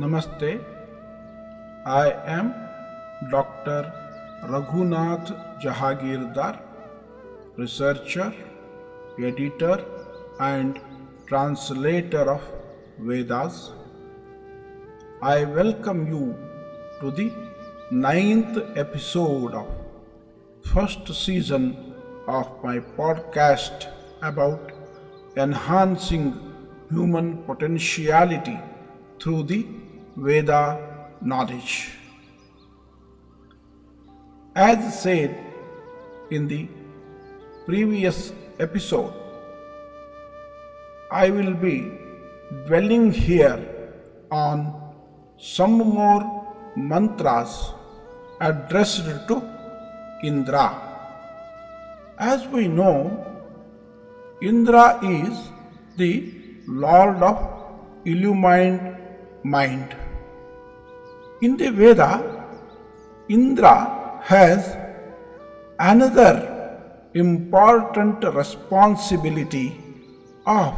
Namaste. I am Dr. Raghunath Jahagirdar, researcher, editor, and translator of Vedas. I welcome you to the ninth episode of first season of my podcast about enhancing human potentiality through the Veda knowledge. As said in the previous episode, I will be dwelling here on some more mantras addressed to Indra. As we know, Indra is the Lord of illumined mind. In the Veda, Indra has another important responsibility of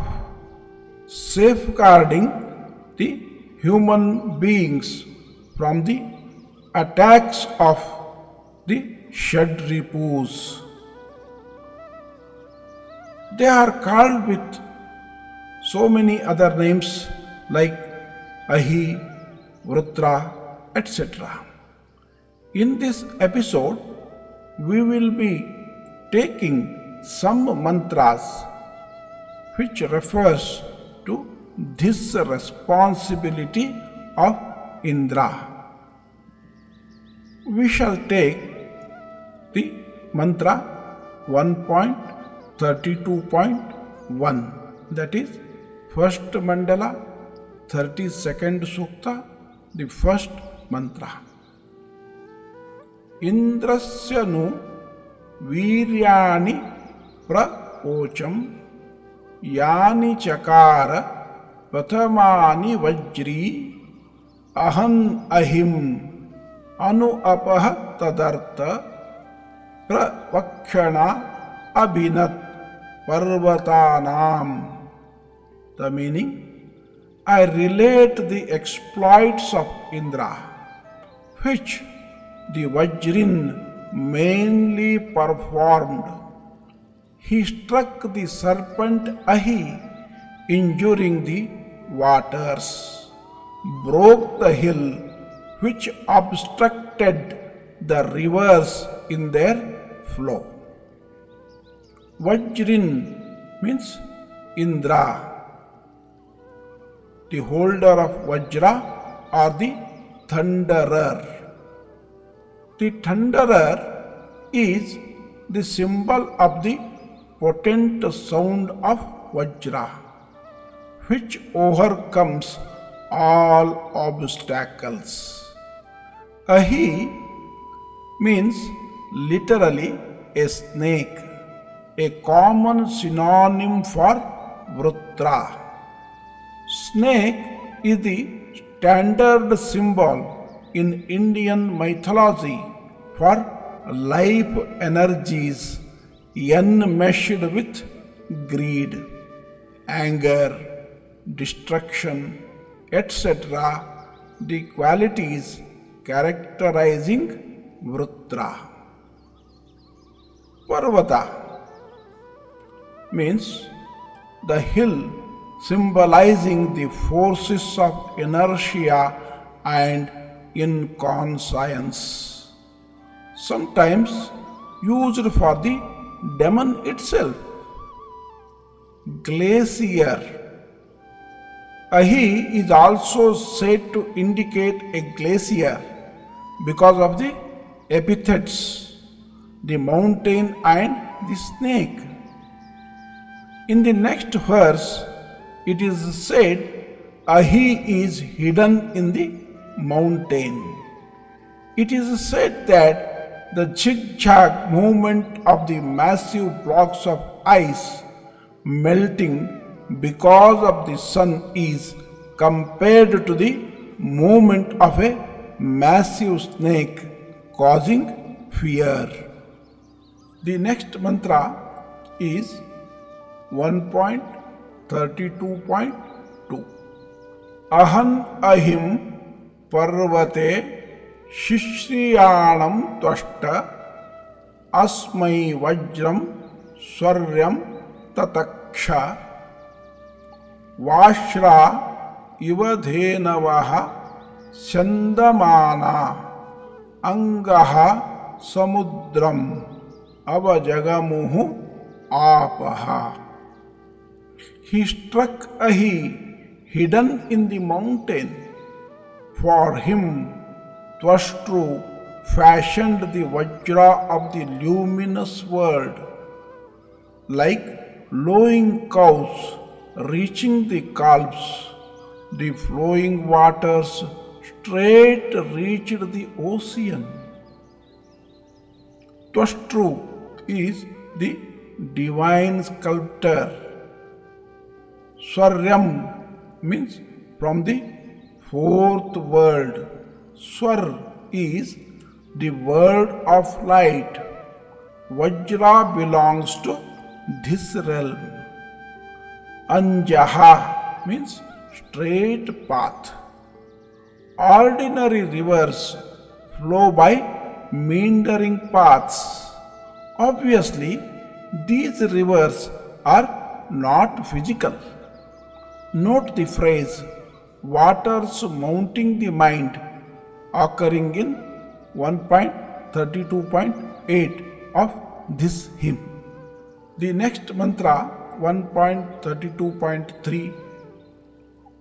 safeguarding the human beings from the attacks of the Shadripus. They are called with so many other names like Ahi, Vrutra, etc. In this episode, we will be taking some mantras which refers to this responsibility of Indra. We shall take the mantra 1.32.1 that is first mandala 32nd sukta the first mantra इंद्रस्य नु वीर्याणि प्रओचम् यानि चकार प्रथमानि वज्री अहन अहिम अनु अपह तदर्थ प्रवक्षणा अभिनत पर्वतानाम। The meaning I relate the exploits of Indra, which the Vajrin mainly performed. He struck the serpent Ahi, injuring the waters, broke the hill which obstructed the rivers in their flow. Vajrin means Indra the holder of Vajra or the thunderer. The thunderer is the symbol of the potent sound of Vajra, which overcomes all obstacles. Ahi means literally a snake, a common synonym for Vrutra. Snake is the standard symbol in Indian mythology for life energies enmeshed with greed, anger, destruction, etc., the qualities characterizing Vrutra. Parvata means the hill symbolizing the forces of inertia and inconscience, sometimes used for the demon itself. Glacier. Ahi is also said to indicate a glacier because of the epithets, the mountain and the snake. In the next verse, it is said Ahi is hidden in the mountain. It is said that the zigzag movement of the massive blocks of ice melting because of the sun is compared to the movement of a massive snake causing fear. The next mantra is 1. 32.2 Aham ahim पर्वते शिश्रियाणं त्वष्ट, अस्मै वज्रं स्वर्यं ततक्ष। वाश्रा इव धेनवः स्यन्दमाना अङ्गः समुद्रम् अवजगमुः आपः। He struck Ahi hidden in the mountain. For him, Twashtu fashioned the Vajra of the luminous world. Like lowing cows reaching the calves, the flowing waters straight reached the ocean. Twashtu is the divine sculptor Swaryam means from the fourth world. Swar is the world of light. Vajra belongs to this realm. Anjaha means straight path. Ordinary rivers flow by meandering paths. Obviously, these rivers are not physical. Note the phrase waters mounting the mind occurring in 1.32.8 of this hymn. The next mantra 1.32.3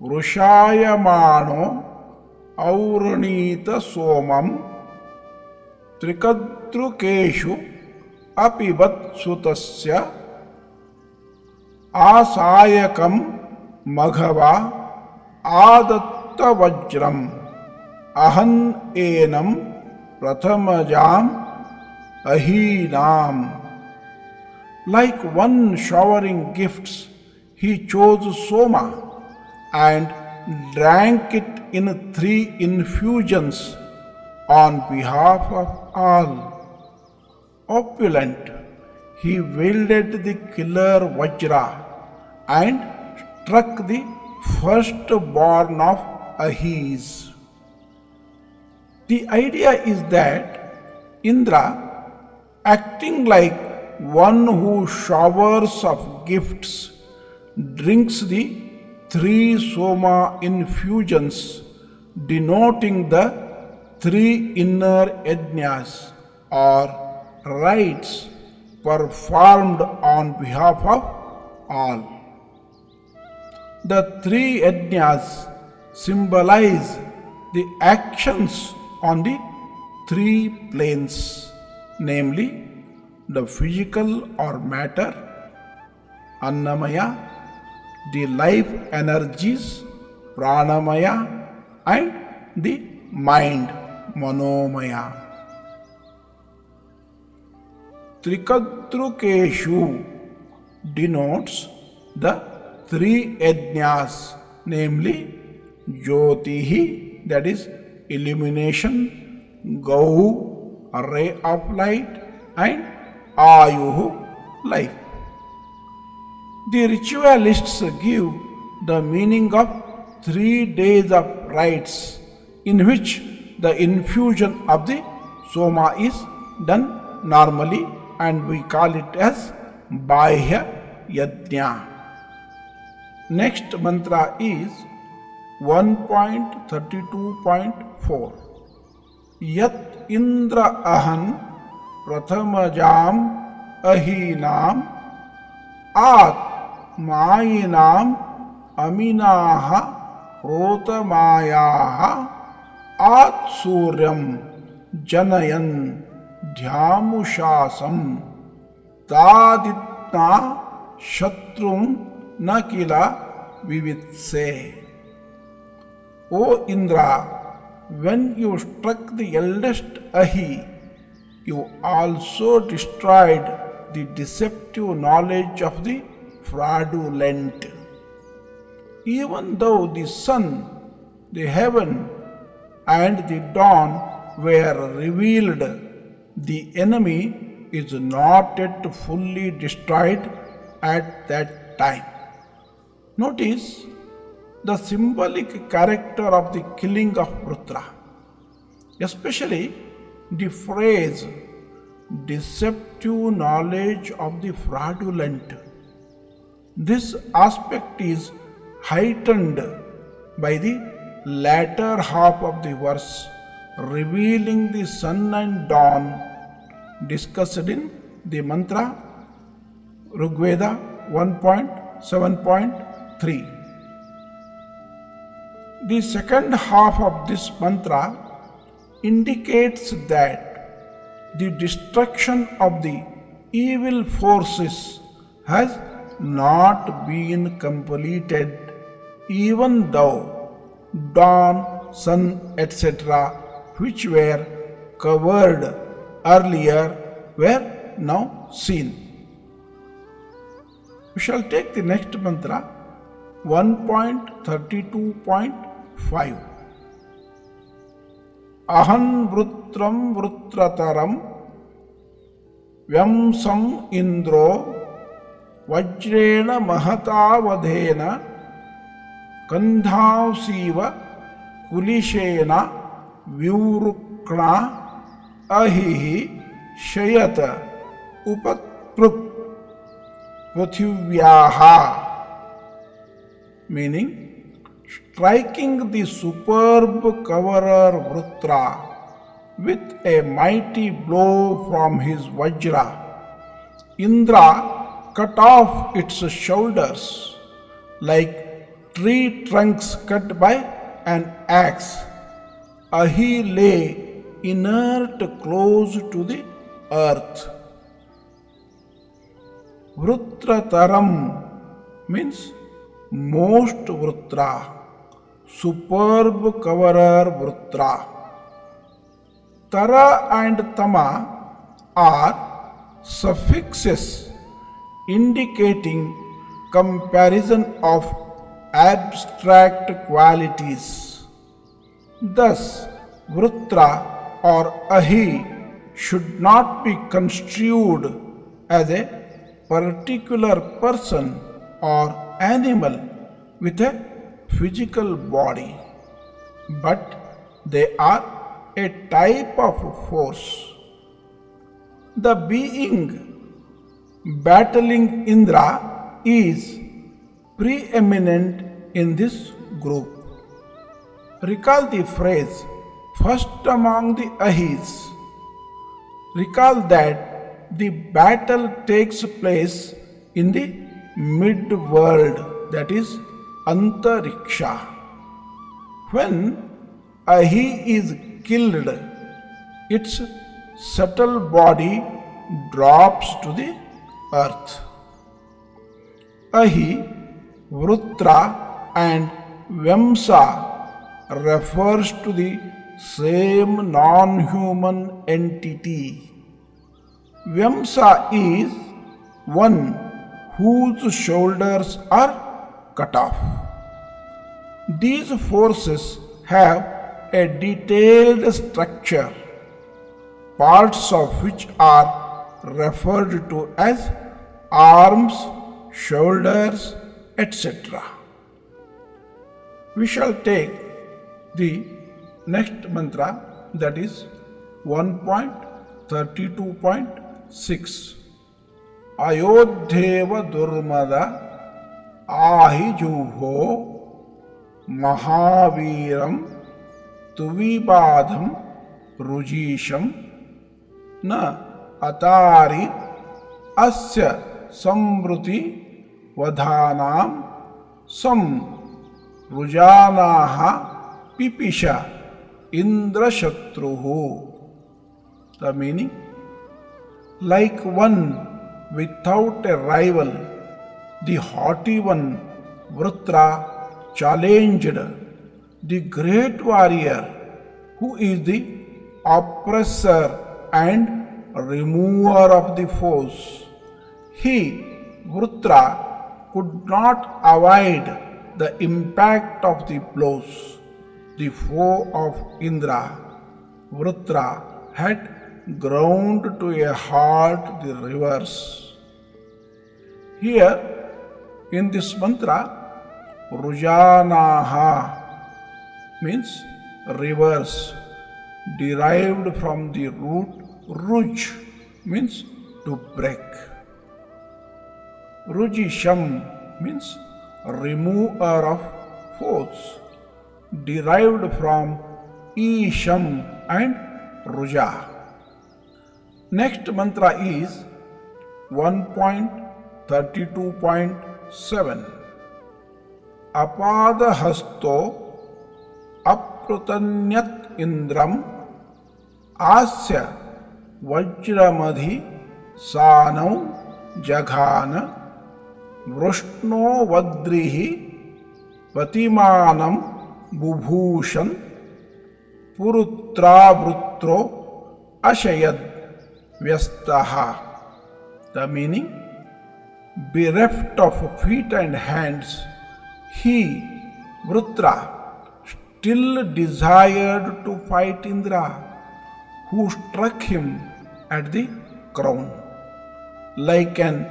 वृषायमाणो औरणीतसोमं त्रिकद्रुकेषु अपिबत्सुतस्य आसायकं मघवा आदत्त वज्रम अहन एनम प्रथमजाम अहीनाम। Like one showering gifts he chose Soma and drank it in three infusions on behalf of all opulent he wielded the killer vajra and struck the firstborn of Ahis. The idea is that Indra, acting like one who showers of gifts, drinks the three Soma infusions, denoting the three inner yajnas or rites performed on behalf of all. The three yajnas symbolize the actions on the three planes, namely the physical or matter, Annamaya, the life energies, Pranamaya, and the mind, Manomaya. Trikadrukeshu denotes the three yajnas, namely Jyotihi, that is illumination, Gau, ray of light, and Ayuhu, life. The ritualists give the meaning of three days of rites in which the infusion of the soma is done normally and we call it as Bahya Yajna. Next mantra is 1.32.4 यत इंद्र अहन प्रथम जाम अहीनाम आत माइनाम अमीनाह रोत मायाह आत Suryam जनयन ध्यामुशासम तादित्ना शत्रुं Shatrum Nakila Vivitse. O Indra, when you struck the eldest Ahi, you also destroyed the deceptive knowledge of the fraudulent. Even though the sun, the heaven, and the dawn were revealed, the enemy is not yet fully destroyed at that time. Notice the symbolic character of the killing of Vrutra, especially the phrase deceptive knowledge of the fraudulent. This aspect is heightened by the latter half of the verse, revealing the sun and dawn discussed in the mantra Rigveda 1.7.3. The second half of this mantra indicates that the destruction of the evil forces has not been completed, even though dawn, sun, etc., which were covered earlier, were now seen. We shall take the next mantra 1.32.5 अहं वृत्रं वृत्रतरं व्यंसम् इन्द्रो, वज्रेण महतावधेन कन्धांसीव कुलिशेन, व्यूरुक्णा अहिः शयत उपपृक् पृथिव्याः meaning striking the superb coverer Vrutra with a mighty blow from his Vajra. Indra cut off its shoulders like tree trunks cut by an axe. Ahi lay inert close to the earth. Vrutrataram means most Vritra superb cover Vritra. Tara and tama are suffixes indicating comparison of abstract qualities thus Vritra or Ahi should not be construed as a particular person or animal with a physical body, but they are a type of force. The being battling Indra is preeminent in this group. Recall the phrase first among the Ahis. Recall that the battle takes place in the mid world, that is Antariksha. When Ahi is killed, its subtle body drops to the earth. Ahi, Vrutra, and Vyamsa refers to the same non human entity. Vyamsa is one whose shoulders are cut off. These forces have a detailed structure, parts of which are referred to as arms, shoulders, etc. We shall take the next mantra that is 1.32.6 अयोध्येव दुर्मद आहिजूभो महावीरं तुविबाधं रुजीशं न अतारि अस्य संवृति वधानां सं रुजानाः पिपिश इन्द्रशत्रुः the meaning like one without a rival, the haughty one, Vritra challenged the great warrior who is the oppressor and remover of the foes. He, Vritra, could not avoid the impact of the blows. The foe of Indra, Vritra, had ground to a halt the rivers. Here, in this mantra, Rujanaha means rivers derived from the root ruj means to break. Rujisham means remover of foes derived from Isham and Ruja. Next mantra is 1.32.7 अपादहस्तो अप्रतन्यत इंद्रम आस्य वज्रमधि सानौ जघान वृष्णो वद्रिहि पतिमानं बुभूषन् पुरुत्रावृत्रो अशयद Vyastaha, the meaning bereft of feet and hands, he, Vrutra, still desired to fight Indra, who struck him at the crown. Like an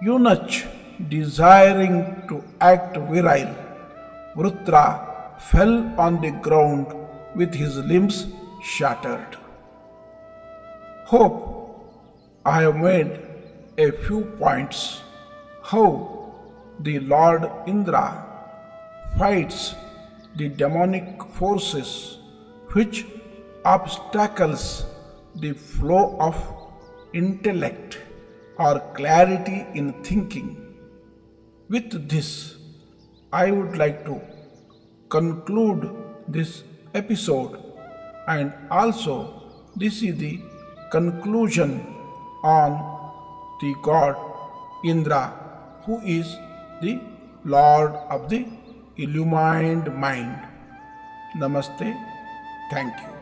eunuch desiring to act virile, Vrutra fell on the ground with his limbs shattered. Hope I have made a few points how the Lord Indra fights the demonic forces which obstacles the flow of intellect or clarity in thinking. With this, I would like to conclude this episode and also this is the conclusion on the god Indra, who is the Lord of the illumined mind. Namaste. Thank you.